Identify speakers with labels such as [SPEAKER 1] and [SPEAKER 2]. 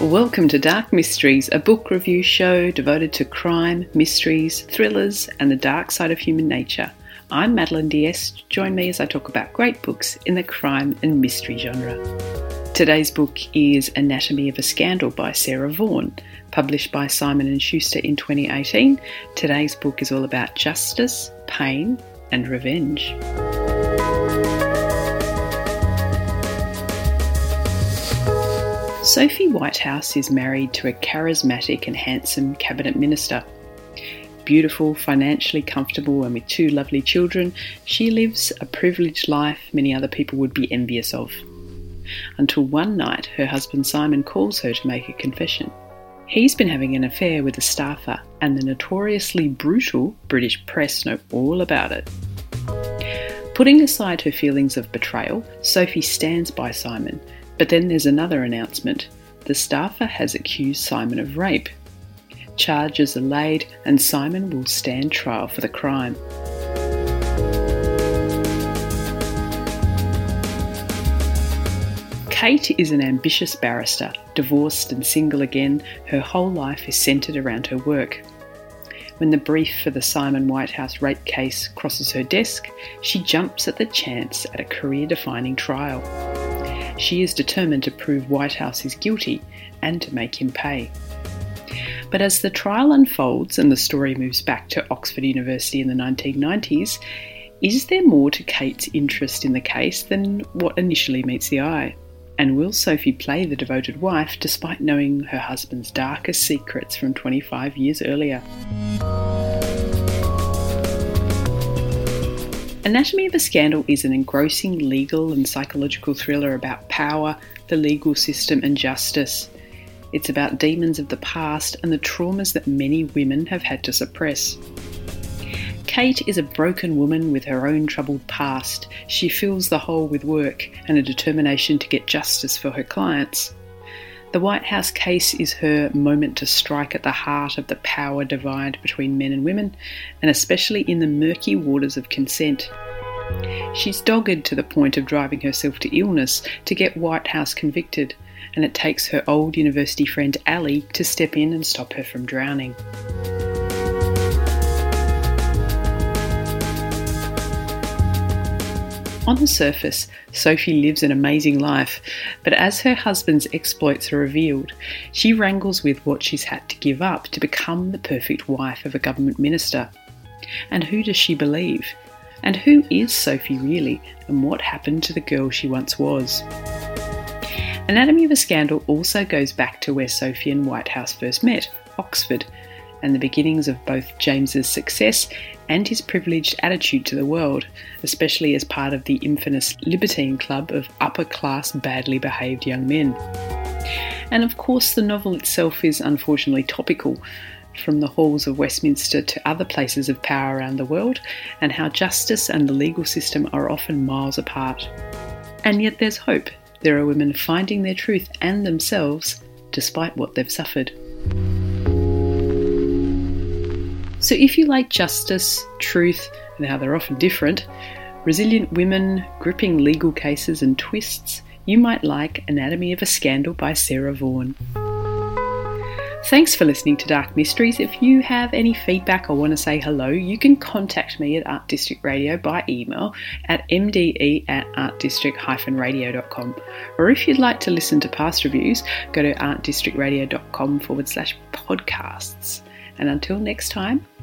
[SPEAKER 1] Welcome to Dark Mysteries, a book review show devoted to crime, mysteries, thrillers, and the dark side of human nature. I'm Madeline Diest. Join me as I talk about great books in the crime and mystery genre. Today's book is Anatomy of a Scandal by Sarah Vaughan, published by Simon & Schuster in 2018. Today's book is all about justice, pain, and revenge. Sophie Whitehouse is married to a charismatic and handsome cabinet minister. Beautiful, financially comfortable, and with two lovely children, she lives a privileged life many other people would be envious of. Until one night, her husband Simon calls her to make a confession. He's been having an affair with a staffer, and the notoriously brutal British press know all about it. Putting aside her feelings of betrayal, Sophie stands by Simon but then there's another announcement. The staffer has accused Simon of rape. Charges are laid, and Simon will stand trial for the crime. Kate is an ambitious barrister, divorced and single again. Her whole life is centred around her work. When the brief for the Simon Whitehouse rape case crosses her desk, she jumps at the chance at a career defining trial. She is determined to prove Whitehouse is guilty and to make him pay. But as the trial unfolds and the story moves back to Oxford University in the 1990s, is there more to Kate's interest in the case than what initially meets the eye? And will Sophie play the devoted wife despite knowing her husband's darkest secrets from 25 years earlier? Anatomy of a Scandal is an engrossing legal and psychological thriller about power, the legal system, and justice. It's about demons of the past and the traumas that many women have had to suppress. Kate is a broken woman with her own troubled past. She fills the hole with work and a determination to get justice for her clients. The Whitehouse case is her moment to strike at the heart of the power divide between men and women, and especially in the murky waters of consent. She's dogged to the point of driving herself to illness to get Whitehouse convicted, and it takes her old university friend Ali to step in and stop her from drowning. On the surface, Sophie lives an amazing life, but as her husband's exploits are revealed, she wrangles with what she's had to give up to become the perfect wife of a government minister. And who does she believe? And who is Sophie really, and what happened to the girl she once was? Anatomy of a Scandal also goes back to where Sophie and Whitehouse first met, Oxford, and the beginnings of both James's success and his privileged attitude to the world, especially as part of the infamous Libertine Club of upper class, badly behaved young men. And of course, the novel itself is unfortunately topical, from the halls of Westminster to other places of power around the world, and how justice and the legal system are often miles apart. And yet there's hope. There are women finding their truth and themselves despite what they've suffered. So, if you like justice, truth, and how they're often different, resilient women, gripping legal cases, and twists, you might like Anatomy of a Scandal by Sarah Vaughan. Thanks for listening to Dark Mysteries. If you have any feedback or want to say hello, you can contact me at Art District Radio by email at mde at artdistrict-radio.com. Or if you'd like to listen to past reviews, go to artdistrictradio.com forward slash podcasts. And until next time,